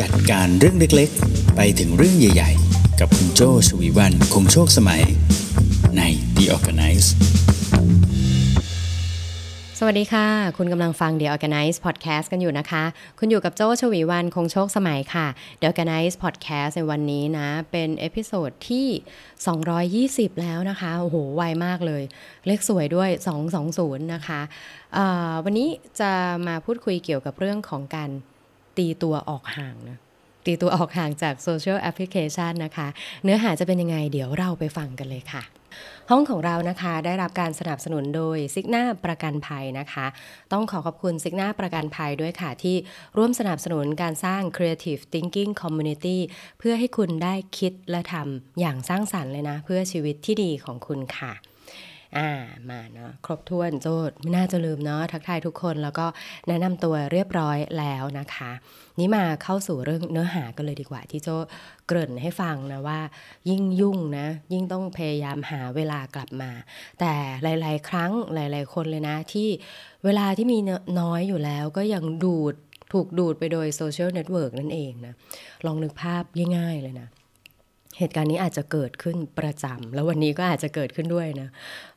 จัดการเรื่องเล็กๆ ไปถึงเรื่องใหญ่ๆ กับคุณโจชวีวันคงโชคสมัย ใน The ORGANICE สวัสดีค่ะ คุณกำลังฟัง The Organize Podcast กันอยู่นะคะ คุณอยู่กับโจชวีวันคงโชคสมัยค่ะ The Organize Podcast ในวันนี้นะ เป็น episode ที่ 220 แล้วนะคะ โอ้โห ไวมากเลย เลขสวยด้วย 220 นะคะะวันนี้จะมาพูดคุยเกี่ยวกับเรื่องของการ ตีตัวออกห่างนะตีตัวออกห่างจากโซเชียลแอปพลิเคชันนะคะ เนื้อหาจะเป็นยังไงเดี๋ยวเราไปฟังกันเลยค่ะ ห้องของเรานะคะได้รับการสนับสนุนโดยซิกนาประกันภัยนะคะ ต้องขอขอบคุณซิกนาประกันภัยด้วยค่ะ ที่ร่วมสนับสนุนการสร้าง Creative Thinking Community เพื่อให้คุณได้คิดและทำอย่างสร้างสรรค์เลยนะ เพื่อชีวิตที่ดีของคุณค่ะ อ่ามาเนาะครบถ้วนโจทย์ไม่น่าจะลืมเนาะทักทายทุกคนแล้วก็แนะนำตัวเรียบร้อยแล้วนะคะ นี้มาเข้าสู่เรื่องเนื้อหากันเลยดีกว่า ที่โจเกริ่นให้ฟังนะว่า ยิ่งยุ่งนะ ยิ่งต้องพยายามหาเวลากลับมา แต่หลาย ๆ ครั้งหลาย ๆ คนเลยนะ ที่เวลาที่มีน้อยอยู่แล้วก็ยังดูดถูกดูดไปโดยโซเชียลเน็ตเวิร์กนั่นเองนะลองนึกภาพง่าย ๆ เลยนะ เหตุการณ์นี้อาจจะเกิดขึ้นประจำแล้ววันนี้ก็อาจจะเกิดขึ้นด้วยนะ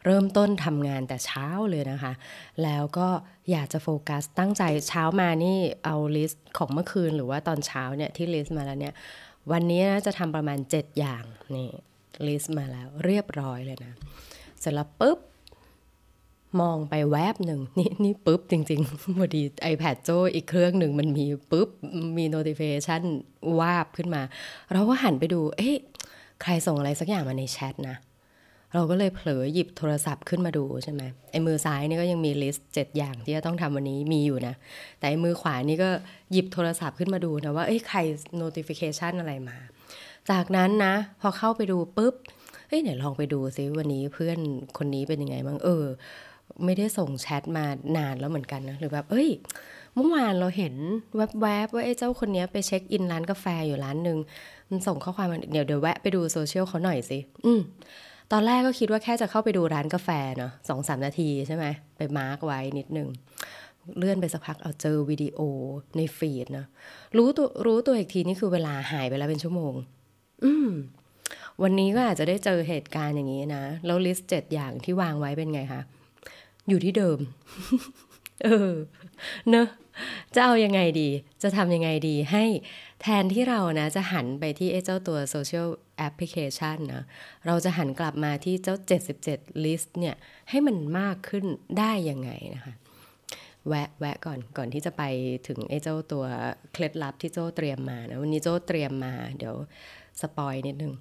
เริ่มต้นทำงานแต่เช้าเลยนะคะ แล้วก็อยากจะโฟกัสตั้งใจเช้ามานี่เอา list ของเมื่อคืนหรือว่าตอนเช้าเนี่ยที่ list มาแล้วเนี่ย วันนี้นะจะทำประมาณ 7 อย่างนี่ list มาแล้วเรียบร้อยเลยนะ เสร็จแล้วปุ๊บ มองไปแวบหนึ่งนี่นี่ปุ๊บจริงๆพอดี iPad โจอีกเครื่องหนึ่งมันมีปุ๊บ มี notification วาบขึ้นมา เราก็หันไปดู เอ๊ะ ใครส่งอะไรสักอย่างมาในแชทนะ เราก็เลยเผลอหยิบโทรศัพท์ขึ้นมาดูใช่ไหมไอ้มือซ้ายนี่ก็ยังมีลิสต์เจ็ดอย่างที่จะต้องทำวันนี้มีอยู่นะ แต่ไอ้มือขวานี่ก็หยิบโทรศัพท์ขึ้นมาดูนะว่าเอ้ยใคร notification อะไรมา จากนั้นนะ พอเข้าไปดูปุ๊บเฮ้ยไหนลองไปดูซิวันนี้เพื่อนคนนี้เป็นยังไงบ้างเออ ไม่ได้ส่งแชทมานานแล้วเหมือนกันนะหรือแบบเอ้ย เมื่อวานเราเห็นแวบๆว่าไอ้เจ้าคนนี้ไปเช็คอินร้านกาแฟอยู่ร้านหนึ่งมันส่งข้อความมาเดี๋ยวเดี๋ยวแวะไปดูโซเชียลเขาหน่อยสิอืมตอนแรกก็คิดว่าแค่จะเข้าไปดูร้านกาแฟเนาะสองสามนาทีใช่ไหมไป mark ไว้นิดนึงเลื่อนไปสักพักเอาเจอวิดีโอใน feed นะรู้ตัวรู้ตัวอีกทีนี่คือเวลาหายไปแล้วเป็นชั่วโมง อืมวันนี้ก็อาจจะได้เจอเหตุการณ์อย่างนี้นะ แล้ว list เจ็ดอย่างที่วางไว้เป็นไงคะ อยู่ที่เดิม เออ เนอะจะเอายังไงดี จะทำยังไงดีให้แทนที่เรานะ จะหันไปที่เจ้าตัวโซเชียลแอปพลิเคชันนะ เราจะหันกลับมาที่เจ้า 7 7 list เนี่ย ให้มันมากขึ้นได้ยังไงนะคะ แวะแวะก่อนก่อนที่จะไปถึงไอ้เจ้าตัวเคล็ดลับที่โจ้เตรียมมานะ วันนี้โจ้เตรียมมา เดี๋ยว spoil นิดนึง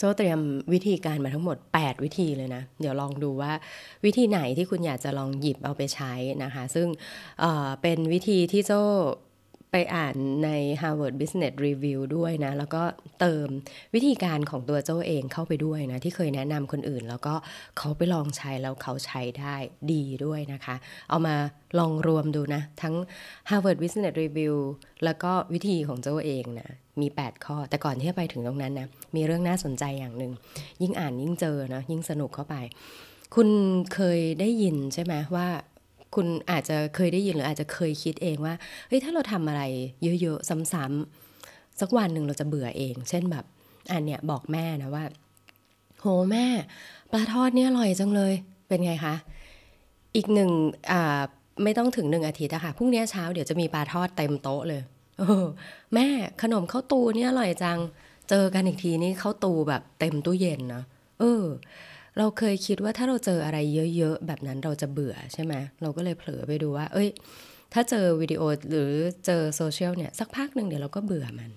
โจ้เตรียมวิธีการมาทั้งหมด 8 วิธีเลยนะ เดี๋ยวลองดูว่าวิธีไหนที่คุณอยากจะลองหยิบเอาไปใช้นะคะ ซึ่งเเป็นวิธีที่โจ้ ไปอ่านใน Harvard Business Review ด้วยนะ แล้วก็เติมวิธีการของตัวโจ้าเองเข้าไปด้วยนะ ที่เคยแนะนำคนอื่น แล้วก็เขาไปลองใช้แล้วเขาใช้ได้ดีด้วยนะคะ เอามาลองรวมดูนะ ทั้ง Harvard Business Review แล้วก็วิธีของโจ้าเองนะ มี 8 ข้อ แต่ก่อนที่จะไปถึงตรงนั้นนะ มีเรื่องน่าสนใจอย่างหนึ่ง ยิ่งอ่านยิ่งเจอนะ ยิ่งสนุกเข้าไป คุณเคยได้ยินใช่ไหมว่า คุณอาจจะเคยได้ยินหรืออาจจะเคยคิดเองว่าเฮ้ยถ้าเราทำอะไรเยอะๆซ้ำๆสักวันหนึ่งเราจะเบื่อเอง เช่นแบบอันเนี้ยบอกแม่นะว่า โหแม่ปลาทอดเนี่ยอร่อยจังเลยเป็นไงคะ อีกหนึ่งอ่าไม่ต้องถึงหนึ่งอาทิตย์อะค่ะพรุ่งนี้เช้าเดี๋ยวจะมีปลาทอดเต็มโต๊ะเลยเออแม่ขนมข้าวตูเนี่ยอร่อยจัง เจอกันอีกทีนี่ข้าวตูแบบเต็มตู้เย็นนะเออ เราเคยคิดว่าถ้าเราเจออะไรเยอะ ๆ แบบนั้นเราจะเบื่อใช่ไหมเราก็เลยเผลอไปดูว่า เอ้ย ถ้าเจอวิดีโอหรือเจอโซเชียลเนี่ยสักพักหนึ่งเดี๋ยวเราก็เบื่อมัน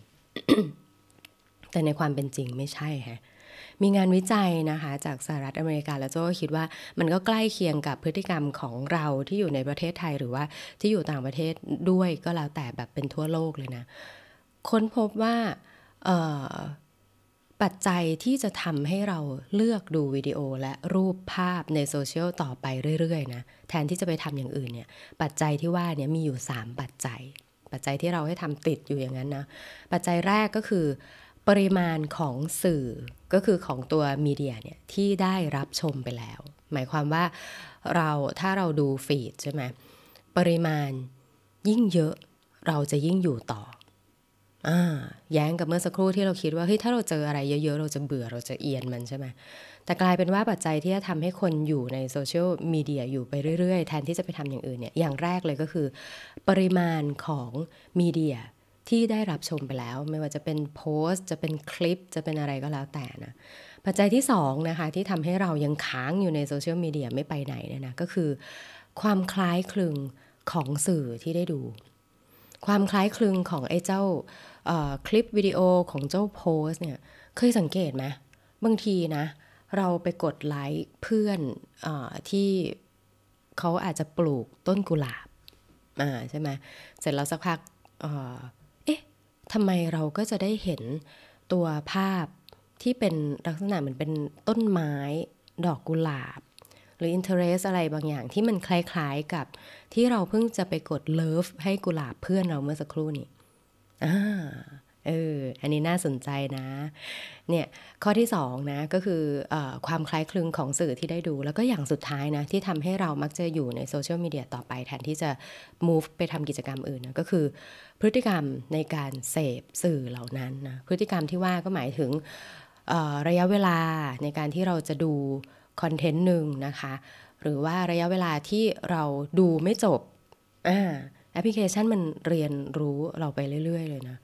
แต่ในความเป็นจริงไม่ใช่ฮะมีงานวิจัยนะคะจากสหรัฐอเมริกาแล้วโจ้ก็คิดว่ามันก็ใกล้เคียงกับพฤติกรรมของเราที่อยู่ในประเทศไทยหรือว่าที่อยู่ต่างประเทศด้วยก็แล้วแต่แบบเป็นทั่วโลกเลยนะ ค้นพบว่า ปัจจัยที่จะทำให้เราเลือกดูวิดีโอและรูปภาพในโซเชียลต่อไปเรื่อยๆนะแทนที่จะไปทำอย่างอื่นเนี่ยปัจจัยที่ว่าเนี่ยมีอยู่ 3 ปัจจัย ปัจจัยที่เราให้ทำติดอยู่อย่างนั้นนะปัจจัยแรกก็คือปริมาณของสื่อก็คือของตัวมีเดียเนี่ยที่ได้รับชมไปแล้ว หมายความว่าเราถ้าเราดูฟีดใช่ไหมปริมาณยิ่งเยอะเราจะยิ่งอยู่ต่อ แย้งกับเมื่อสักครู่ที่เราคิดว่าเฮ้ยถ้าเราเจออะไรเยอะๆ เราจะเบื่อเราจะเอียนมันใช่ไหมแต่กลายเป็นว่าปัจจัยที่จะทำให้คนอยู่ในโซเชียลมีเดียอยู่ไปเรื่อยๆ แทนที่จะไปทำอย่างอื่นเนี่ยอย่างแรกเลยก็คือ ปริมาณของมีเดียที่ได้รับชมไปแล้ว ไม่ว่าจะเป็นโพสต์จะเป็นคลิปจะเป็นอะไรก็แล้วแต่นะปัจจัยที่2นะคะที่ทำให้เรายังค้างอยู่ในโซเชียลมีเดียไม่ไปไหนเนี่ยนะก็คือ ความคล้ายคลึงของสื่อที่ได้ดู ความคล้ายคลึงของไอ้เจ้า คลิปวิดีโอของเจ้าโพสเนี่ยเคยสังเกตไหมบางทีนะ เราไปกดไลค์เพื่อนอที่เขาอาจจะปลูกต้นกุหลาบอ่าใช่ไหมเสร็จแล้วสักพักเอ๊ะทำไมเราก็จะได้เห็นตัวภาพที่เป็นลักษณะเหมือนเป็นต้นไม้ดอกกุหลาบ หรือ interest อะไรบางอย่างที่มันคล้ายๆกับที่เราเพิ่งจะไปกด love ให้กุหลาบเพื่อนเราเมื่อสักครู่นี้ อ่าเออ อันนี้น่าสนใจนะ เนี่ย ข้อที่สองนะ ก็คืออความคล้ายคลึงของสื่อที่ได้ดู แล้วก็อย่างสุดท้ายนะ ที่ทำให้เรามักจะอยู่ในโซเชียลมีเดียต่อไปแทนที่จะ move ไปทำกิจกรรมอื่นนะ ก็คือ พฤติกรรมในการเสพสื่อเหล่านั้นนะ พฤติกรรมที่ว่าก็หมายถึงระยะเวลาในการที่เราจะดูคอนเทนต์หนึ่งนะคะ หรือว่าระยะเวลาที่เราดูไม่จบ อ่า แอปพลิเคชันมันเรียนรู้เราไปเรื่อย ๆ เลยนะ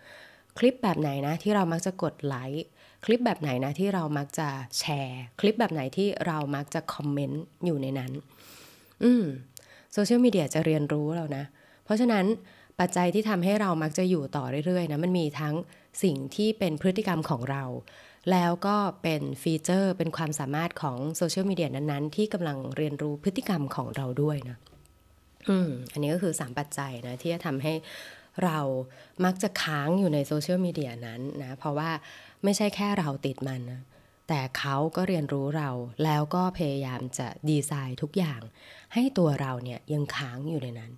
คลิปแบบไหนนะที่เรามักจะกดไลค์คลิปแบบไหนนะที่เรามักจะแชร์ คลิปแบบไหนที่เรามักจะคอมเมนต์อยู่ในนั้น อืมโซเชียลมีเดียจะเรียนรู้เรานะ เพราะฉะนั้นปัจจัยที่ทำให้เรามักจะอยู่ต่อเรื่อยๆนะมันมีทั้งสิ่งที่เป็นพฤติกรรมของเรา แล้วก็เป็นฟีเจอร์เป็นความสามารถของโซเชียลมีเดียนั้นๆ ที่กำลังเรียนรู้พฤติกรรมของเราด้วยนะ อืมอันนี้ก็คือ 3 ปัจจัยนะที่จะทำให้เรามักจะค้างอยู่ในโซเชียลมีเดียนั้นนะเพราะว่าไม่ใช่แค่เราติดมันนะแต่เขาก็เรียนรู้เราแล้วก็พยายามจะดีไซน์ทุกอย่าง ให้ตัวเราเนี่ยยังค้างอยู่ในนั้น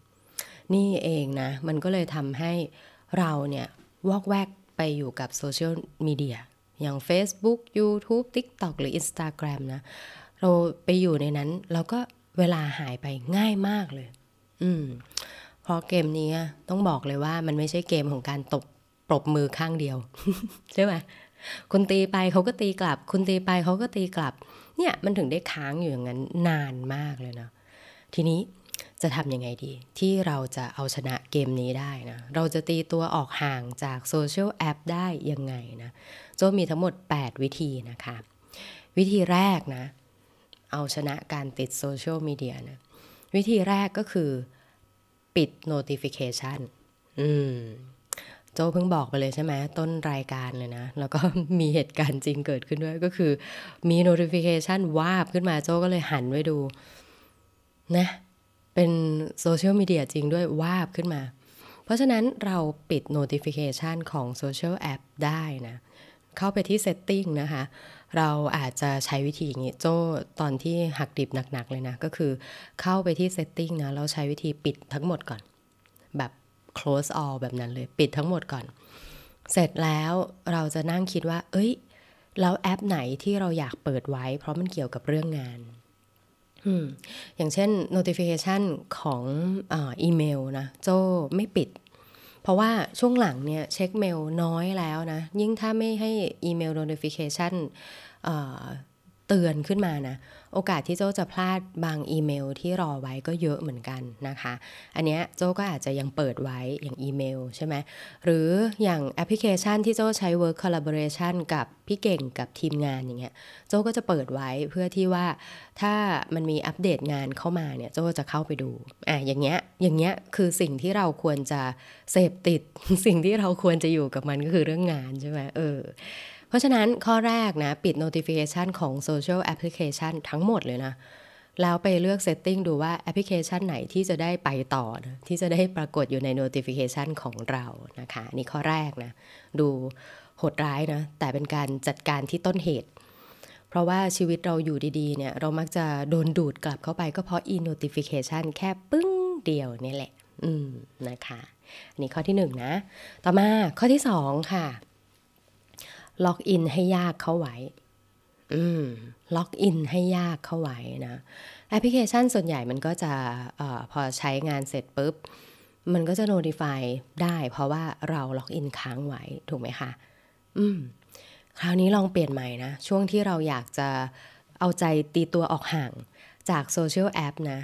นี่เองนะ มันก็เลยทำให้เราเนี่ยวอกแวกไปอยู่กับโซเชียลมีเดียอย่าง Facebook YouTube TikTok หรือ Instagram นะ เราไปอยู่ในนั้นเราก็เวลาหายไปง่ายมากเลย อืมเพราะเกมนี้ต้องบอกเลยว่ามันไม่ใช่เกมของการตบปรบมือข้างเดียว ใช่ไหมคุณตีไปเขาก็ตีกลับ คุณตีไปเขาก็ตีกลับ เนี่ยมันถึงได้ค้างอยู่อย่างนั้นนานมากเลยนะทีนี้จะทำยังไงดี ที่เราจะเอาชนะเกมนี้ได้นะ เราจะตีตัวออกห่างจากโซเชียลแอปได้ยังไงนะโจมีทั้งหมด 8 วิธีนะคะ วิธีแรกนะ เอาชนะการติดโซเชียลมีเดียนะ วิธีแรกก็คือปิด notification อืม โจเพิ่งบอกไปเลยใช่ไหมต้นรายการเลยนะ แล้วก็มีเหตุการณ์จริงเกิดขึ้นด้วยก็คือมี notification วาบขึ้นมาโจก็เลยหันไว้ดู นะ เป็นโซเชียลมีเดียจริงด้วยวาบขึ้นมา เพราะฉะนั้นเราปิด notification ของโซเชียลแอปได้นะ เข้าไปที่ setting นะคะ เราอาจจะใช้วิธีอย่างนี้โจ้ตอนที่หักดิบหนักๆเลยนะ ก็คือเข้าไปที่ setting นะแล้วใช้วิธีปิดทั้งหมดก่อน แบบ close all แบบนั้นเลยปิดทั้งหมดก่อน เสร็จแล้วเราจะนั่งคิดว่า เอ้ย แล้วแอปไหนที่เราอยากเปิดไว้ เพราะมันเกี่ยวกับเรื่องงานอย่างเช่น notification ของอีเมลนะ โจ้ไม่ปิด เพราะว่าช่วงหลังเนี่ยเช็คเมลน้อยแล้วนะ ยิ่งถ้าไม่ให้อีเมล notification เตือนขึ้นมานะ โอกาสที่โจ้จะพลาดบางอีเมลที่รอไว้ก็เยอะเหมือนกันนะคะ อันนี้โจ้ก็อาจจะยังเปิดไว้อย่างอีเมลใช่ไหมหรืออย่างแอปพลิเคชันที่โจ้ใช้ work collaboration กับพี่เก่งกับทีมงานอย่างเงี้ยโจ้ก็จะเปิดไว้เพื่อที่ว่าถ้ามันมีอัปเดตงานเข้ามาเนี่ยโจ้จะเข้าไปดูอะอย่างเงี้ยอย่างเงี้ยคือสิ่งที่เราควรจะเสพติดสิ่งที่เราควรจะอยู่กับมันก็คือเรื่องงานใช่ไหมเออ เพราะฉะนั้นข้อแรกนะ ปิด notification ของ social application ทั้งหมดเลยนะ แล้วไปเลือก setting ดูว่าแอปพลิเคชันไหนที่จะได้ไปต่อนะที่จะได้ปรากฏอยู่ใน notification ของเรานะคะนี่ข้อแรกนะ ดูโหดร้ายนะ แต่เป็นการจัดการที่ต้นเหตุ เพราะว่าชีวิตเราอยู่ดีๆ เนี่ย เรามักจะโดนดูดกลับเข้าไปก็เพราะ e notification แค่ปึ้งเดียวนี่แหละ อืมนะคะ อันนี้ข้อที่หนึ่งนะ ต่อมาข้อที่สองค่ะ ล็อกอินให้ยากเข้าไว้ อืม ล็อกอินให้ยากเข้าไว้นะแอปพลิเคชันส่วนใหญ่มันก็จะออพอใช้งานเสร็จปุ๊บ มันก็จะ notify ได้ เพราะว่าเราล็อกอินค้างไว้ ถูกไหมคะ อืม คราวนี้ลองเปลี่ยนใหม่นะ ช่วงที่เราอยากจะเอาใจตีตัวออกห่างจากโซเชียลแอปนะ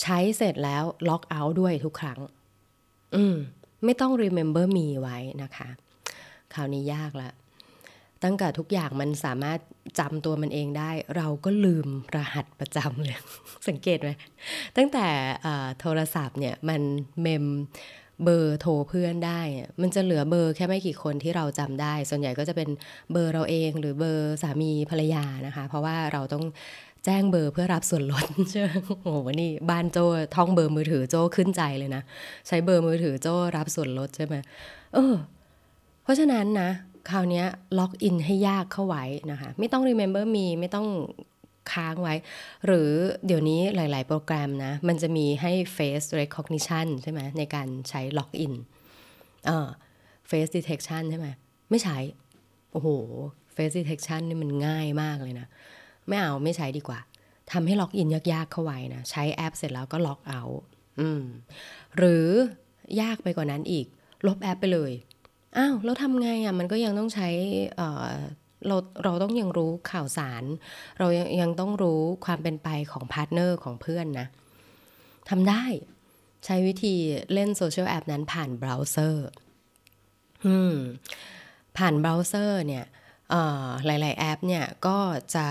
ใช้เสร็จแล้วล็อกเอาท์ด้วยทุกครั้ง อืม ไม่ต้อง remember me ไว้นะคะ คราวนี้ยากละ ตั้งแต่ทุกอย่างมันสามารถจำตัวมันเองได้ เราก็ลืมรหัสประจำเลย สังเกตไหมตั้งแต่โทรศัพท์เนี่ยมันเมมเบอร์โทรเพื่อนได้ มันจะเหลือเบอร์แค่ไม่กี่คนที่เราจำได้ ส่วนใหญ่ก็จะเป็นเบอร์เราเองหรือเบอร์สามีภรรยานะคะ เพราะว่าเราต้องแจ้งเบอร์เพื่อรับส่วนลดใช่ไหมโอ้โหนี่บ้านโจ้ท่องเบอร์มือถือโจ้ขึ้นใจเลยนะ ใช้เบอร์มือถือโจ้รับส่วนลดใช่ไหมเออ เพราะฉะนั้นนะ คราวนี้ล็อกอินให้ยากเข้าไว้นะคะ ไม่ต้อง remember me ไม่ต้องค้างไว้ หรือเดี๋ยวนี้หลาย ๆ โปรแกรมนะ มันจะมีให้ face recognition ใช่ไหมในการใช้ล็อกอินเออ face detection ใช่ไหมไม่ใช้ โอ้โห face detection นี่มันง่ายมากเลยนะ ไม่เอาไม่ใช้ดีกว่าทำให้ล็อกอินยาก ๆ เข้าไว้นะ ใช้แอปเสร็จแล้วก็ล็อกเอาท์ อืมหรือยากไปกว่านั้นอีก ลบแอปไปเลย อ้าวแล้วทำไงอะมันก็ยังต้องใช้เราเราต้องยังรู้ข่าวสาร เรายังยังต้องรู้ความเป็นไปของพาร์ทเนอร์ของเพื่อนนะทำได้ใช้วิธีเล่นโซเชียลแอปนั้นผ่านเบราว์เซอร์ผ่านเบราว์เซอร์เนี่ยหลาย ๆ แอปเนี่ยก็จะ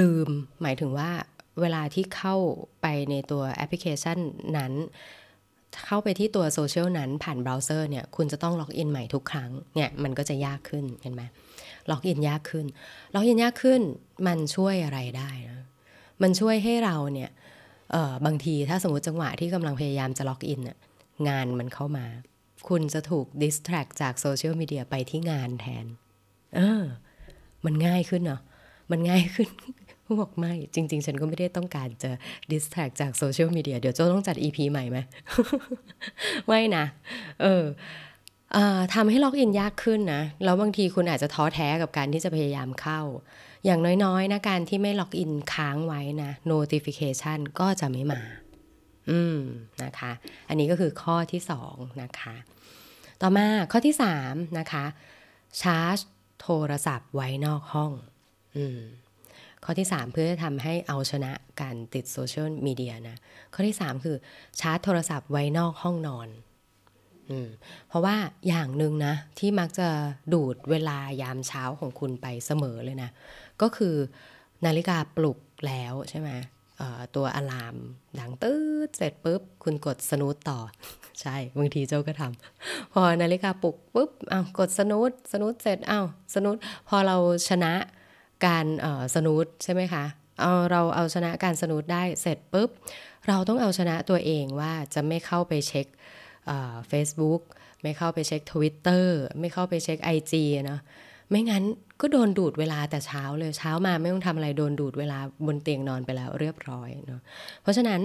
ลืมหมายถึงว่าเวลาที่เข้าไปในตัวแอปพลิเคชันนั้น เข้าไปที่ตัวโซเชียลนั้นผ่านเบราว์เซอร์เนี่ยคุณจะต้องล็อกอินใหม่ทุกครั้งเนี่ยมันก็จะยากขึ้นเห็นไหมล็อกอินยากขึ้นล็อกอินยากขึ้นมันช่วยอะไรได้นะมันช่วยให้เราเนี่ยบางทีถ้าสมมติจังหวะที่กำลังพยายามจะล็อกอินเนี่ยงานมันเข้ามา คุณจะถูก distract จากโซเชียลมีเดียไปที่งานแทน เออ มันง่ายขึ้นเนาะ มันง่ายขึ้นบอกไม่ จริง ๆ ฉันก็ไม่ได้ต้องการจะ distract จากโซเชียลมีเดียเดี๋ยวโจ้ต้องจัด EP ใหม่ไหมไม่นะ เออทำให้ล็อกอินยากขึ้นนะ แล้วบางทีคุณอาจจะท้อแท้กับการที่จะพยายามเข้า อย่างน้อยๆนะการที่ไม่ล็อกอินค้างไว้นะ notification ก็จะไม่มา อืมนะคะ อันนี้ก็คือข้อที่สองนะคะ ต่อมาข้อที่สามนะคะ ชาร์จโทรศัพท์ไว้นอกห้อง ข้อที่ 3 เพื่อจะทำให้เอาชนะการติดโซเชียลมีเดียนะ ข้อที่ 3 คือชาร์จโทรศัพท์ไว้นอกห้องนอนเพราะว่าอย่างหนึ่งนะ ที่มักจะดูดเวลายามเช้าของคุณไปเสมอเลยนะ ก็คือนาฬิกาปลุกแล้วใช่ไหมตัว alarm ดังตืดเสร็จปุ๊บ คุณกด snooze ต่อ ใช่บางทีโจ้ก็ทำพอนาฬิกาปลุกปุ๊บอ้าวกด snooze snooze เสร็จอ้าว snooze พอเราชนะ การ snooze ใช่ไหมคะเอาเราเอาชนะการ snooze ได้เสร็จปุ๊บ เราต้องเอาชนะตัวเองว่าจะไม่เข้าไปเช็คเฟซบุ๊กไม่เข้าไปเช็ค Twitter ไม่เข้าไปเช็ค IG นะไม่งั้นก็โดนดูดเวลาแต่เช้าเลยเช้ามาไม่ต้องทำอะไรโดนดูดเวลาบนเตียงนอนไปแล้วเรียบร้อยเนาะเพราะฉะนั้น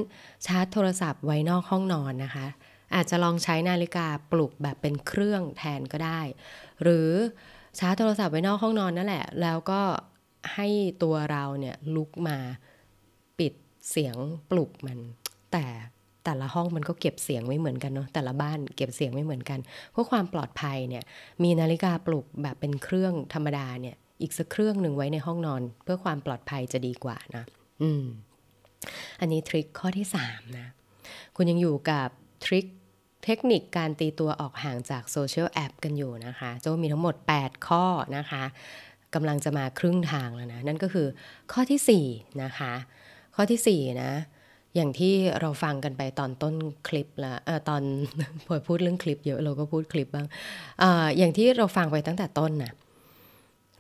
ชาร์จโทรศัพท์ไว้นอกห้องนอนนะคะ อาจจะลองใช้นาฬิกาปลุกแบบเป็นเครื่องแทนก็ได้ หรือชาร์จโทรศัพท์ไว้นอกห้องนอนนั่นแหละ แล้วก็ ให้ตัวเราเนี่ยลุกมาปิดเสียงปลุกมัน แต่แต่ละห้องมันก็เก็บเสียงไม่เหมือนกันเนาะแต่ละบ้านเก็บเสียงไม่เหมือนกันเพื่อความปลอดภัยเนี่ยมีนาฬิกาปลุกแบบเป็นเครื่องธรรมดาเนี่ยอีกสักเครื่องหนึ่งไว้ในห้องนอน เพื่อความปลอดภัยจะดีกว่านะอืมอันนี้ทริคข้อที่3นะคุณยังอยู่กับทริคเทคนิคการตีตัวออกห่างจากโซเชียลแอปกันอยู่นะคะ โจมีทั้งหมด 8 ข้อนะคะ กำลังจะมาครึ่งทางแล้วนะ นั่นก็คือข้อที่4นะคะ ข้อที่4นะอย่างที่เราฟังกันไปตอนต้นคลิปละตอนพอพูดเรื่องคลิปเยอะเราก็พูดคลิปบ้างออย่างที่เราฟังไปตั้งแต่ต้นนะ่ะ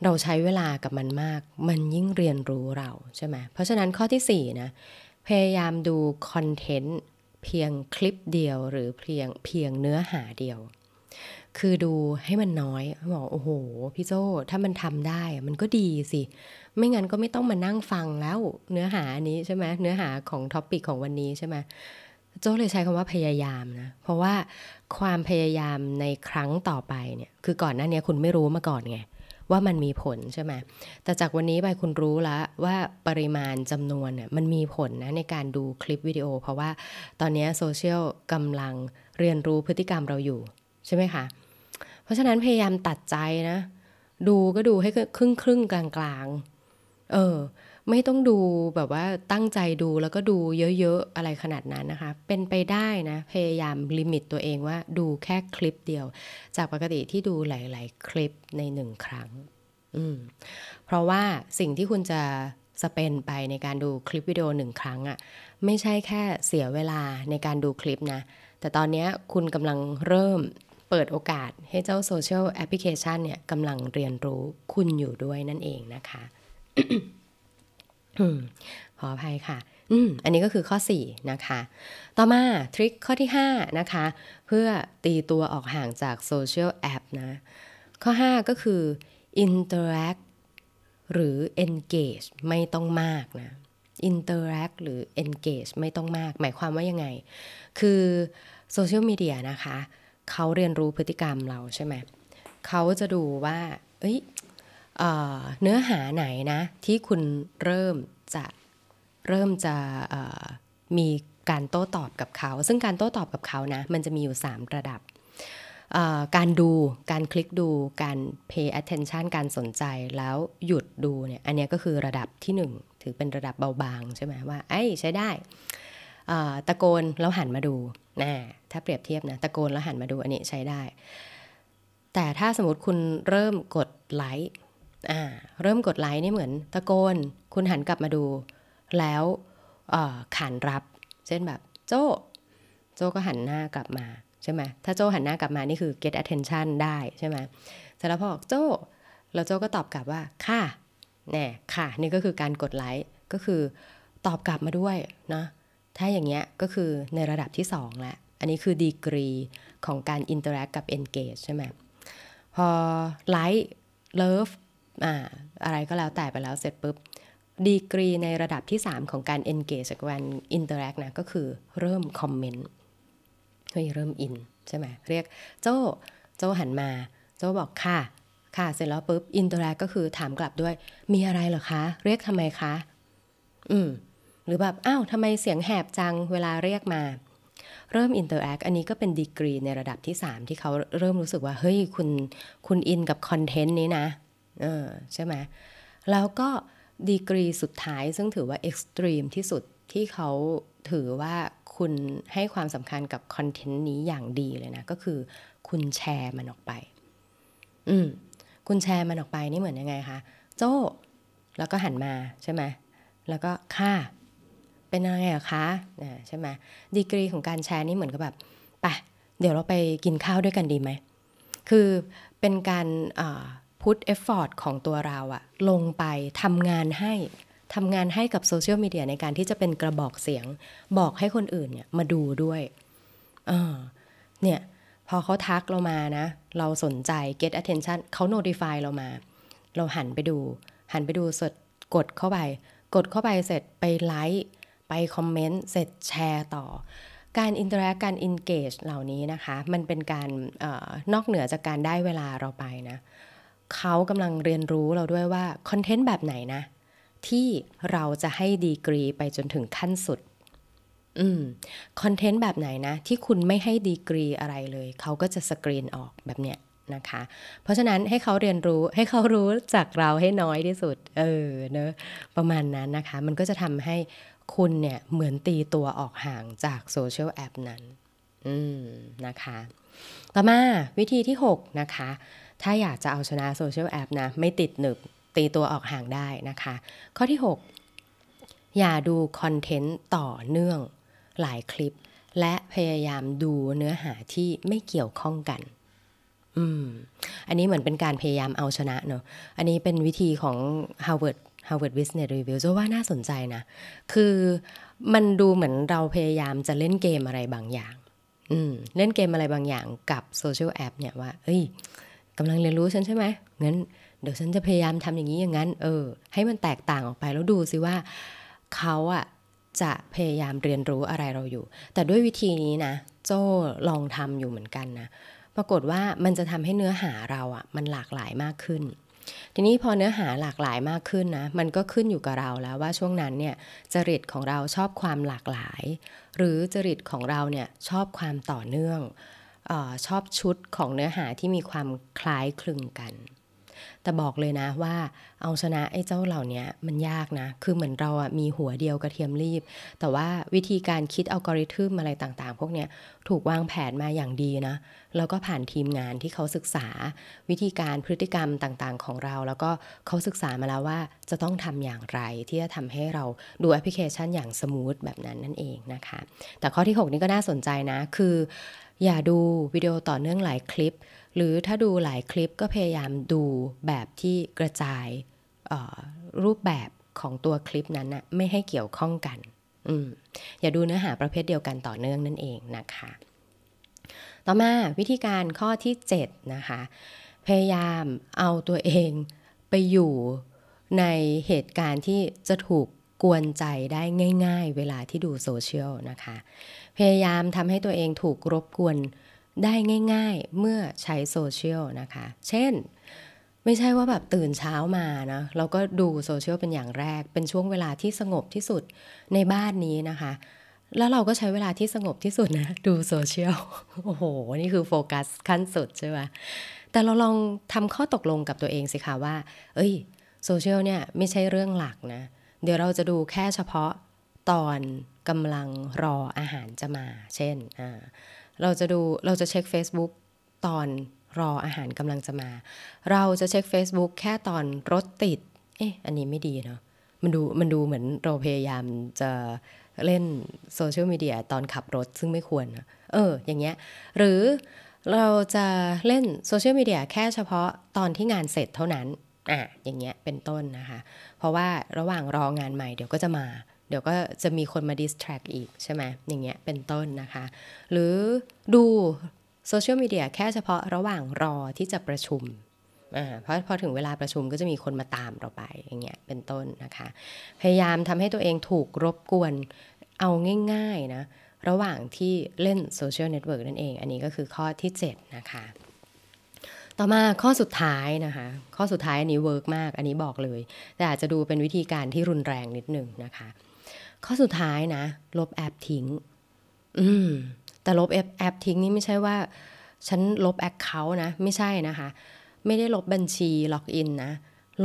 เราใช้เวลากับมันมาก มันยิ่งเรียนรู้เราใช่ไหมเพราะฉะนั้นข้อที่4นะพยายามดูคอนเทนต์เพียงคลิปเดียวหรือเพียงเพียงเนื้อหาเดียว คือดูให้มันน้อยบอกโอ้โห พี่โจถ้ามันทำได้มันก็ดีสิ ไม่งั้นก็ไม่ต้องมานั่งฟังแล้วเนื้อหานี้ใช่ไหมเนื้อหาของท็อปิกของวันนี้ใช่ไหมโจเลยใช้คำว่าพยายามนะ เพราะว่าความพยายามในครั้งต่อไปเนี่ย คือก่อนหน้านี้คุณไม่รู้มาก่อนไงว่ามันมีผลใช่ไหม แต่จากวันนี้ไปคุณรู้แล้วว่าปริมาณจำนวนเนี่ยมันมีผลนะในการดูคลิปวิดีโอ เพราะว่าตอนนี้โซเชียลกำลังเรียนรู้พฤติกรรมเราอยู่ ใช่ไหมคะ เพราะฉะนั้นพยายามตัดใจนะ ดูก็ดูให้ครึ่งครึ่งกลางกลางเออ ไม่ต้องดูแบบว่าตั้งใจดูแล้วก็ดูเยอะๆอะไรขนาดนั้นนะคะ เป็นไปได้นะ พยายาม limit ตัวเองว่าดูแค่คลิปเดียว จากปกติที่ดูหลายๆ คลิปในหนึ่งครั้ง อืม เพราะว่าสิ่งที่คุณจะ spend ไปในการดูคลิปวิดีโอหนึ่งครั้งอะ่ะไม่ใช่แค่เสียเวลาในการดูคลิปนะ แต่ตอนนี้คุณกำลังเริ่ม เปิดโอกาสให้เจ้าโซเชียลแอปพลิเคชันเนี่ยกำลังเรียนรู้คุณอยู่ด้วยนั่นเองนะคะขออภัยค่ะอืมอันนี้ก็คือข้อ 4 นะคะ ต่อมาทริคข้อที่ 5 นะคะ เพื่อตีตัวออกห่างจากโซเชียลแอปนะ ข้อ 5 ก็คือ interact หรือ engage ไม่ต้องมากนะ interact หรือ engage ไม่ต้องมาก หมายความว่ายังไง คือโซเชียลมีเดียนะคะ เขาเรียนรู้พฤติกรรมเราใช่ไหมเขาจะดูว่าเอ้ยเนื้อหาไหนนะที่คุณเริ่มจะเริ่มจะมีการโต้ตอบกับเขา ซึ่งการโต้ตอบกับเขานะ มันจะมีอยู่ 3 ระดับ การดู การคลิกดู การ pay attention การสนใจ แล้วหยุดดูเนี่ย อันนี้ก็คือระดับที่ 1 ถือเป็นระดับเบาบางใช่ไหมว่าไอ้ใช้ได้ ตะโกนแล้วหันมาดูนะถ้าเปรียบเทียบนะตะโกนแล้วหันมาดูอันนี้ใช้ได้ แต่ถ้าสมมติคุณเริ่มกดไลค์เริ่มกดไลค์นี่เหมือนตะโกน คุณหันกลับมาดู แล้วขานรับ เช่นแบบโจโจก็หันหน้ากลับมาใช่ไหมถ้าโจหันหน้ากลับมานี่คือ get attention ได้ใช่ไหมเสร็จแล้วพอบอกโจแล้วโจก็ตอบกลับว่าค่ะแน่ค่ะ นี่ก็คือการกดไลค์ก็คือตอบกลับมาด้วยนะ ถ้าอย่างเงี้ยก็คือในระดับที่2แล้วอันนี้คือดีกรีของการ interact กับ engage ใช่ไหมพอไลค์ love อ่าอะไรก็แล้วแต่ไปแล้วเสร็จปุ๊บดีกรีในระดับที่ 3 ของการ engage กับการ interact นะก็คือเริ่มคอมเมนต์เฮ้ยเริ่มอินใช่ไหมเรียกโจ้โจ้หันมา โจ้บอกค่ะ ค่ะเสร็จแล้วปุ๊บ interact ก็คือถามกลับด้วย มีอะไรเหรอคะ เรียกทำไมคะ อืม หรือแบบอ้าวทำไมเสียงแหบจังเวลาเรียกมาเริ่ม interact อันนี้ก็เป็นดีกรีในระดับที่ 3 ที่เขาเริ่มรู้สึกว่า เฮ้ย คุณคุณอินกับคอนเทนต์นี้นะ เออ ใช่ไหมแล้วก็ดีกรีสุดท้ายซึ่งถือว่าเอ็กซ์ตรีมที่สุดที่เขาถือว่าคุณให้ความสำคัญกับคอนเทนต์นี้อย่างดีเลยนะ ก็คือคุณแชร์มันออกไป อืม คุณแชร์มันออกไปนี่เหมือนยังไงคะ โจ้ แล้วก็หันมาใช่ไหมแล้วก็ค่ะ เป็นยังไงอะคะใช่ไหมดีกรีของการแชร์นี่เหมือนกับแบบไปเดี๋ยวเราไปกินข้าวด้วยกันดีไหม คือเป็นการ put effort ของตัวเราอะลงไปทำงานให้ทำงานให้กับโซเชียลมีเดียในการที่จะเป็นกระบอกเสียง บอกให้คนอื่นเนี่ยมาดูด้วยเออเนี่ยพอเขาทักเรามานะ เราสนใจ get attention เขา notify เรามา เราหันไปดู หันไปดูเสร็จกดเข้าไป กดเข้าไปเสร็จไปไลค์ ไปคอมเมนต์เสร็จแชร์ต่อ การ interact การ engage เหล่านี้นะคะ มันเป็นการออนอกเหนือจากการได้เวลาเราไปนะเขากำลังเรียนรู้เราด้วยว่าคอนเทนต์แบบไหนนะ ที่เราจะให้ดีกรีไปจนถึงขั้นสุดอืมคอนเทนต์แบบไหนนะ ที่คุณไม่ให้ดีกรีอะไรเลย เขาก็จะสกรีนออกแบบเนี้ยนะคะ เพราะฉะนั้นให้เขาเรียนรู้ให้เขารู้จากเราให้น้อยที่สุด เออเนอะประมาณนั้นนะคะ มันก็จะทำให้ คุณเนี่ยเหมือนตีตัวออกห่างจากโซเชียลแอปนั้น อืมนะคะ ต่อมาวิธีที่ 6 นะคะ ถ้าอยากจะเอาชนะโซเชียลแอปนะ ไม่ติดหนึบตีตัวออกห่างได้นะคะ ข้อที่ 6 อย่าดูคอนเทนต์ต่อเนื่องหลายคลิป และพยายามดูเนื้อหาที่ไม่เกี่ยวข้องกันอืม อันนี้เหมือนเป็นการพยายามเอาชนะเนอะ อันนี้เป็นวิธีของ Harvard Harvard Business Review จะว่าน่าสนใจนะ คือมันดูเหมือนเราพยายามจะเล่นเกมอะไรบางอย่างอืมเล่นเกมอะไรบางอย่างกับโซเชียลแอปเนี่ยว่า เอ้ยกำลังเรียนรู้ฉันใช่ไหมงั้นเดี๋ยวฉันจะพยายามทำอย่างนี้อย่างนั้น เออ ให้มันแตกต่างออกไปแล้วดูซิว่าเขาอะจะพยายามเรียนรู้อะไรเราอยู่ แต่ด้วยวิธีนี้นะ โจ้ลองทำอยู่เหมือนกันนะ ปรากฏว่ามันจะทำให้เนื้อหาเราอะมันหลากหลายมากขึ้น ทีนี้พอเนื้อหาหลากหลายมากขึ้นนะ มันก็ขึ้นอยู่กับเราแล้วว่าช่วงนั้นเนี่ยจริตของเราชอบความหลากหลาย หรือจริตของเราเนี่ยชอบความต่อเนื่องออชอบชุดของเนื้อหาที่มีความคล้ายคลึงกัน แต่บอกเลยนะว่าเอาชนะไอ้เจ้าเหล่านี้มันยากนะ คือเหมือนเราอะมีหัวเดียวกระเทียมลีบ แต่ว่าวิธีการคิดอัลกอริทึมอะไรต่างๆ พวกเนี้ยถูกวางแผนมาอย่างดีนะ แล้วก็ผ่านทีมงานที่เขาศึกษา วิธีการพฤติกรรมต่างๆ ของเรา แล้วก็เขาศึกษามาแล้วว่าจะต้องทำอย่างไรที่จะทำให้เราดูแอปพลิเคชันอย่าง smooth แบบนั้นนั่นเองนะคะ แต่ข้อที่ 6 นี้ก็น่าสนใจนะคือ อย่าดูวิดีโอต่อเนื่องหลายคลิป หรือถ้าดูหลายคลิปก็พยายามดูแบบที่กระจายรูปแบบของตัวคลิปนั้นนะไม่ให้เกี่ยวข้องกันออย่าดูเนื้อหาประเภทเดียวกันต่อเนื่องนั่นเองนะคะ ต่อมาวิธีการข้อที่ 7 นะคะ พยายามเอาตัวเองไปอยู่ในเหตุการณ์ที่จะถูกกวนใจได้ง่าย ๆ เวลาที่ดูโซเชียลนะคะ พยายามทำให้ตัวเองถูกรบกวนได้ง่าย ๆ เมื่อใช้โซเชียลนะคะ เช่น ไม่ใช่ว่าแบบตื่นเช้ามานะเราก็ดูโซเชียลเป็นอย่างแรก เป็นช่วงเวลาที่สงบที่สุดในบ้านนี้นะคะ แล้วเราก็ใช้เวลาที่สงบที่สุดนะ ดูโซเชียล โอ้โห นี่คือโฟกัสขั้นสุดใช่ไหมแต่เราลองทำข้อตกลงกับตัวเองสิคะว่า เอ้ย โซเชียลเนี่ยไม่ใช่เรื่องหลักนะ เดี๋ยวเราจะดูแค่เฉพาะ ตอนกำลังรออาหารจะมา เช่น เราจะดูเราจะเช็ค Facebook ตอนรออาหารกำลังจะมา เราจะเช็ค Facebook แค่ตอนรถติด เอ๊ะ อันนี้ไม่ดีเนาะ มันดูมันดูเหมือนเราพยายามจะเล่นโซเชียลมีเดียตอนขับรถซึ่งไม่ควรนะเออ อย่างเงี้ย หรือเราจะเล่นโซเชียลมีเดียแค่เฉพาะตอนที่งานเสร็จเท่านั้น อะ อย่างเงี้ย เป็นต้นนะคะ เพราะว่าระหว่างรองานใหม่เดี๋ยวก็จะมา เดี๋ยวก็จะมีคนมา distract อีกใช่ไหมอย่างเงี้ยเป็นต้นนะคะ หรือดูโซเชียลมีเดียแค่เฉพาะระหว่างรอที่จะประชุมอ่าเพราะพอถึงเวลาประชุมก็จะมีคนมาตามเราไปอย่างเงี้ยเป็นต้นนะคะ พยายามทำให้ตัวเองถูกรบกวนเอาง่ายๆนะ ระหว่างที่เล่นโซเชียลเน็ตเวิร์กนั่นเอง อันนี้ก็คือข้อที่ 7 นะคะ ต่อมาข้อสุดท้ายนะคะ ข้อสุดท้ายอันนี้ work มาก อันนี้บอกเลย แต่อาจจะดูเป็นวิธีการที่รุนแรงนิดหนึ่งนะคะ ข้อสุดท้ายนะ ลบแอปทิ้ง อืม แต่ลบแอปแอปทิ้งนี่ไม่ใช่ว่า ฉันลบ account นะ ไม่ใช่นะคะ ไม่ได้ลบบัญชีล็อกอินนะ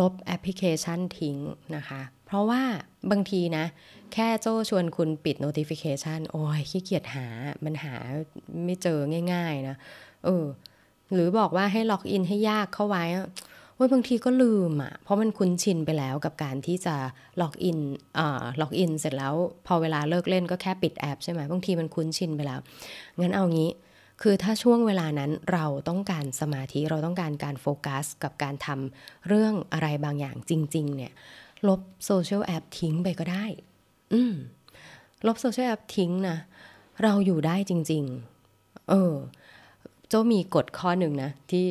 ลบแอปพลิเคชันทิ้งนะคะ เพราะว่าบางทีนะ แค่โจชวนคุณปิด notification โอ้ยขี้เกียจหา มันหาไม่เจอง่าย ๆ นะ เออ หรือบอกว่าให้ล็อกอินให้ยากเข้าไว้ ว้ยบางทีก็ลืมอะ่ะ เพราะมันคุ้นชินไปแล้วกับการที่จะล็อกอินอ่าล็อกอินเสร็จแล้ว พอเวลาเลิกเล่นก็แค่ปิดแอปใช่ไหมบางทีมันคุ้นชินไปแล้ว งั้นเอางี้ คือถ้าช่วงเวลานั้นเราต้องการสมาธิเราต้องการการโฟกัส กับการทำเรื่องอะไรบางอย่างจริง ๆ เนี่ย ลบโซเชียลแอปทิ้งไปก็ได้ อืมลบโซเชียลแอปทิ้งนะเราอยู่ได้จริง ๆ เออ โจมีกฎข้อหนึ่งนะที่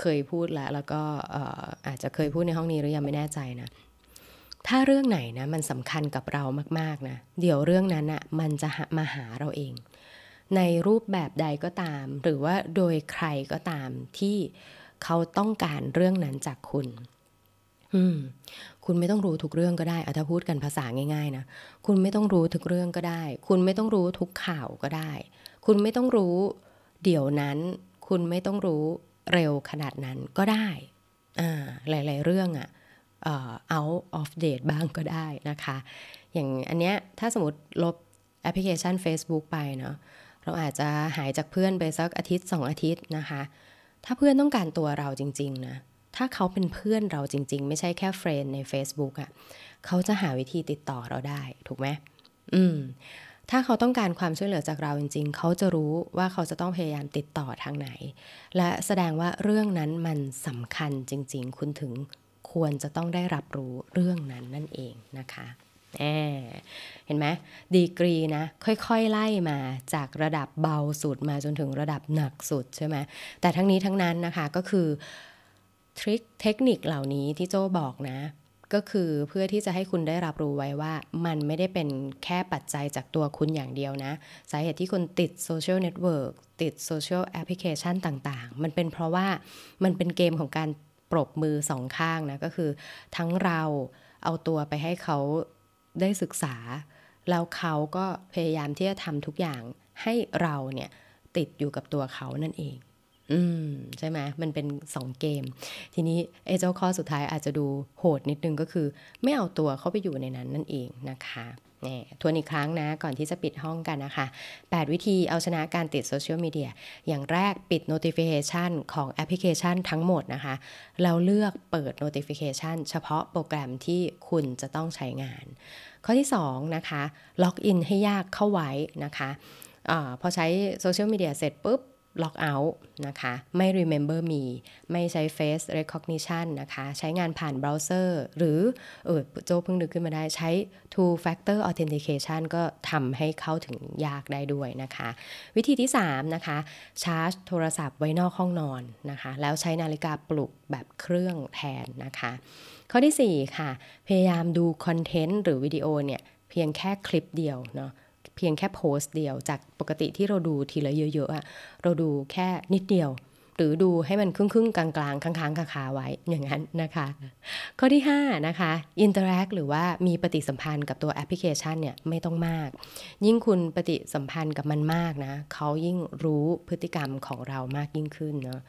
เคยพูดแล้ว แล้วก็อาจจะเคยพูดในห้องนี้หรือยังไม่แน่ใจนะ ถ้าเรื่องไหนนะมันสำคัญกับเรามากๆนะ เดี๋ยวเรื่องนั้นอะ่ะมันจะมาหาเราเอง ในรูปแบบใดก็ตาม หรือว่าโดยใครก็ตามที่เขาต้องการเรื่องนั้นจากคุณอืมคุณไม่ต้องรู้ทุกเรื่องก็ได้เอาถ้าพูดกันภาษาง่ายๆนะ คุณไม่ต้องรู้ทุกเรื่องก็ได้ คุณไม่ต้องรู้ทุกข่าวก็ได้ คุณไม่ต้องรู้ เดี๋ยวนั้น คุณไม่ต้องรู้ เร็วขนาดนั้นก็ได้หลาย ๆ เรื่องอะ่ะ out of date บ้างก็ได้นะคะ อย่างอันเนี้ยถ้าสมมติลบแอปพลิเคชัน Facebook ไปเนาะเราอาจจะหายจากเพื่อนไปสักอาทิตย์สองอาทิตย์นะคะ ถ้าเพื่อนต้องการตัวเราจริง ๆ นะ ถ้าเขาเป็นเพื่อนเราจริง ๆ ไม่ใช่แค่เฟรนใน Facebook อะ่ะ เขาจะหาวิธีติดต่อเราได้ ถูกไหมอืม ถ้าเขาต้องการความช่วยเหลือจากเราจริง ๆ เขาจะรู้ว่าเขาจะต้องพยายามติดต่อทางไหน และแสดงว่าเรื่องนั้นมันสำคัญจริง ๆ คุณถึงควรจะต้องได้รับรู้เรื่องนั้นนั่นเองนะคะเห็นไหมดีกรีนะ ค่อยๆ ไล่มาจากระดับเบาสุดมาจนถึงระดับหนักสุดใช่ไหมแต่ทั้งนี้ทั้งนั้นนะคะก็คือทริคเทคนิคเหล่านี้ที่โจบอกนะ ก็คือเพื่อที่จะให้คุณได้รับรู้ไว้ว่า มันไม่ได้เป็นแค่ปัจจัยจากตัวคุณอย่างเดียวนะ สาเหตุที่คุณติดโซเชียลเน็ตเวิร์กติดโซเชียลแอปพลิเคชันต่างๆ มันเป็นเพราะว่ามันเป็นเกมของการปรบมือสองข้างนะ ก็คือทั้งเราเอาตัวไปให้เขาได้ศึกษา แล้วเขาก็พยายามที่จะทำทุกอย่างให้เราเนี่ยติดอยู่กับตัวเขานั่นเอง อืมใช่ไหมมันเป็นสองเกม ทีนี้ไอ้เจ้าข้อสุดท้ายอาจจะดูโหดนิดนึงก็คือ ไม่เอาตัวเข้าไปอยู่ในนั้นนั่นเองนะคะนี่ทวนอีกครั้งนะก่อนที่จะปิดห้องกันนะคะ 8 วิธีเอาชนะการติดโซเชียลมีเดียอย่างแรกปิด notification ของแอปพลิเคชันทั้งหมดนะคะแล้วเลือกเปิด notification เฉพาะโปรแกรมที่คุณจะต้องใช้งาน ข้อที่ 2 นะคะ ล็อกอินให้ยากเข้าไว้นะคะอาพอใช้โซเชียลมีเดียเสร็จปุ๊บ ล็อกเอาท์นะคะไม่ remember me ไม่ใช้ face recognition นะคะ ใช้งานผ่านเบราว์เซอร์ หรือเออโจเพิ่งนึกขึ้นมาได้ใช้ two factor authentication ก็ทำให้เข้าถึงยากได้ด้วยนะคะ วิธีที่ 3 นะคะ ชาร์จโทรศัพท์ไว้นอกห้องนอนนะคะ แล้วใช้นาฬิกาปลุกแบบเครื่องแทนนะคะ ข้อที่ 4 ค่ะ พยายามดูคอนเทนต์หรือวิดีโอเนี่ย เพียงแค่คลิปเดียวเนาะ เพียงแค่โพสต์เดียว จากปกติที่เราดูทีละเยอะๆอะเราดูแค่นิดเดียว หรือดูให้มันครึ่งๆ กลางๆ ค้างๆคาๆไว้อย่างนั้นนะคะ ข้อที่ 5 นะคะ interact หรือว่ามีปฏิสัมพันธ์กับตัวแอปพลิเคชันเนี่ยไม่ต้องมาก ยิ่งคุณปฏิสัมพันธ์กับมันมากนะเขายิ่งรู้พฤติกรรมของเรามากยิ่งขึ้นเนาะ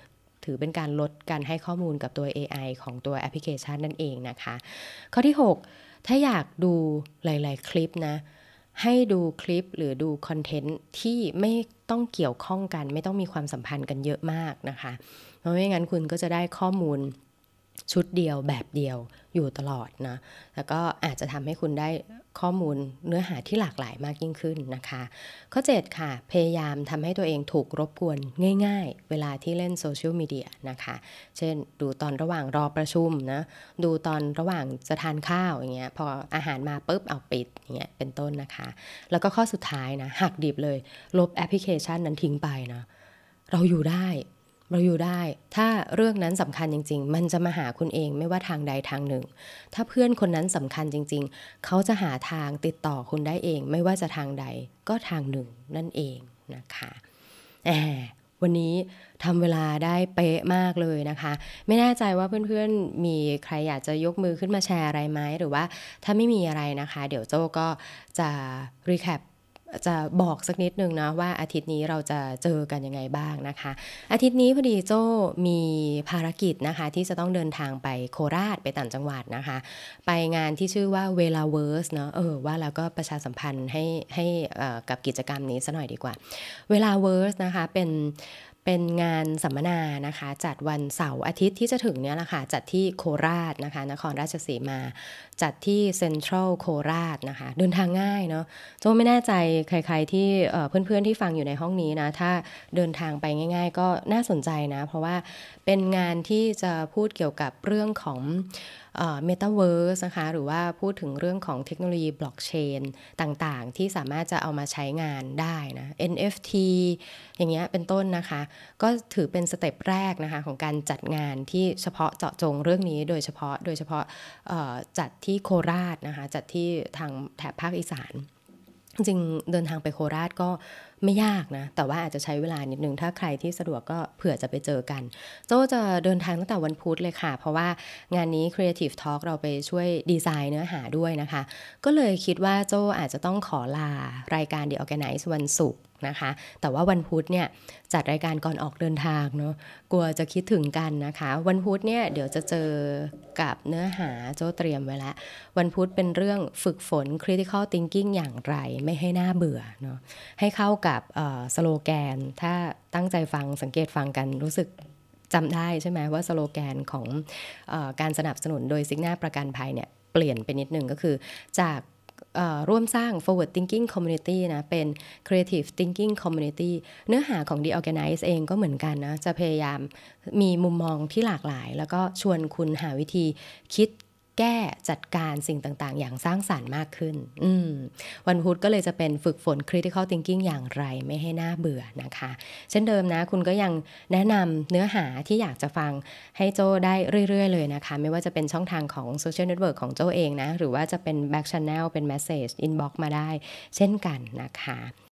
ถือเป็นการลดการให้ข้อมูลกับตัว AI ของตัวแอปพลิเคชันนั่นเองนะคะ ข้อที่ 6 ถ้าอยากดูหลาย ๆ คลิปนะ ให้ดูคลิปหรือดูคอนเทนต์ที่ไม่ต้องเกี่ยวข้องกัน ไม่ต้องมีความสัมพันธ์กันเยอะมากนะคะ เพราะไม่งั้นคุณก็จะได้ข้อมูลชุดเดียวแบบเดียวอยู่ตลอดนะแล้วก็อาจจะทำให้คุณได้ ข้อมูลเนื้อหาที่หลากหลายมากยิ่งขึ้นนะคะ ข้อ 7 ค่ะ พยายามทำให้ตัวเองถูกรบกวนง่าย ๆ เวลาที่เล่นโซเชียลมีเดียนะคะ เช่น ดูตอนระหว่างรอประชุมนะ ดูตอนระหว่างจะทานข้าวอย่างเงี้ย พออาหารมาปุ๊บเอาปิดอย่างเงี้ย เป็นต้นนะคะ แล้วก็ข้อสุดท้ายนะ หักดิบเลย ลบแอปพลิเคชันนั้นทิ้งไปนะ เราอยู่ได้ เราอยู่ได้ ถ้าเรื่องนั้นสำคัญจริง ๆ มันจะมาหาคุณเองไม่ว่าทางใดทางหนึ่ง ถ้าเพื่อนคนนั้นสำคัญจริง ๆ เขาจะหาทางติดต่อคุณได้เอง ไม่ว่าจะทางใดก็ทางหนึ่งนั่นเองนะคะแอบวันนี้ทำเวลาได้เป๊ะมากเลยนะคะ ไม่แน่ใจว่าเพื่อนๆ มีใครอยากจะยกมือขึ้นมาแชร์อะไรไหมหรือว่าถ้าไม่มีอะไรนะคะ เดี๋ยวโจ้ก็จะรีแคป จะบอกสักนิดนึงนะว่าอาทิตย์นี้เราจะเจอกันยังไงบ้างนะคะ อาทิตย์นี้พอดีโจมีภารกิจนะคะ ที่จะต้องเดินทางไปโคราชไปต่างจังหวัดนะคะ ไปงานที่ชื่อว่า Velaverse เนาะเออว่าแล้วก็ประชาสัมพันธ์ให้ให้กับกิจกรรมนี้ซะหน่อยดีกว่า Velaverse นะคะเป็น เป็นงานสัมมนานะคะ จัดวันเสาร์อาทิตย์ที่จะถึงเนี้ยแหละค่ะ จัดที่โคราชนะคะ นครราชสีมา จัดที่เซ็นทรัลโคราชนะคะ เดินทางง่ายเนาะโจไม่แน่ใจใคร ๆ ที่เพื่อนๆที่ฟังอยู่ในห้องนี้นะ ถ้าเดินทางไปง่าย ๆ ก็น่าสนใจนะ เพราะว่าเป็นงานที่จะพูดเกี่ยวกับเรื่องของ เมตาเวิร์สนะคะ หรือว่าพูดถึงเรื่องของเทคโนโลยีบล็อกเชนต่างๆ ที่สามารถจะเอามาใช้งานได้นะ NFT อย่างเงี้ยเป็นต้นนะคะ ก็ถือเป็น step แรกนะคะของการจัดงานที่เฉพาะเจาะจงเรื่องนี้โดยเฉพาะโดยเฉพาะจัดที่โคราชนะคะ จัดที่ทางแถบภาคอีสานจริงเดินทางไปโคราชก็ ไม่ยากนะ แต่ว่าอาจจะใช้เวลานิดนึง ถ้าใครที่สะดวกก็เผื่อจะไปเจอกัน โจจะเดินทางตั้งแต่วันพุธเลยค่ะ เพราะว่างานนี้ Creative Talk เราไปช่วยดีไซน์เนื้อหาด้วยนะคะ ก็เลยคิดว่าโจอาจจะต้องขอลารายการ The Organize วันศุกร์ นะคะ แต่ว่าวันพุธเนี่ยจัดรายการก่อนออกเดินทางเนาะกลัวจะคิดถึงกันนะคะ วันพุธเนี่ยเดี๋ยวจะเจอกับเนื้อหาโจเตรียมไว้แล้ววันพุธเป็นเรื่องฝึกฝน critical thinking อย่างไรไม่ให้หน้าเบื่อเนาะให้เข้ากับสโลแกน ถ้าตั้งใจฟังสังเกตฟังกันรู้สึกจำได้ใช่ไหมว่าสโลแกนของอการสนับสนุนโดยซิกนาประกันภัยเนี่ยเปลี่ยนไปนิดนึงก็คือจาก ร่วมสร้าง forward thinking community นะ เป็น creative thinking community เนื้อหาของ The Organize เองก็เหมือนกันนะ จะพยายามมีมุมมองที่หลากหลาย แล้วก็ชวนคุณหาวิธีคิด แก้จัดการสิ่งต่างๆ อย่างสร้างสรรค์มากขึ้น วันพุธก็เลยจะเป็นฝึกฝน critical thinking อย่างไรไม่ให้น่าเบื่อนะคะ เช่นเดิมนะคุณก็ยังแนะนำเนื้อหาที่อยากจะฟังให้โจได้เรื่อย ๆ เลยนะคะ ไม่ว่าจะเป็นช่องทางของโซเชียลเน็ตเวิร์กของโจเองนะ หรือว่าจะเป็น back channel เป็น message inbox มาได้ เช่นกันนะคะ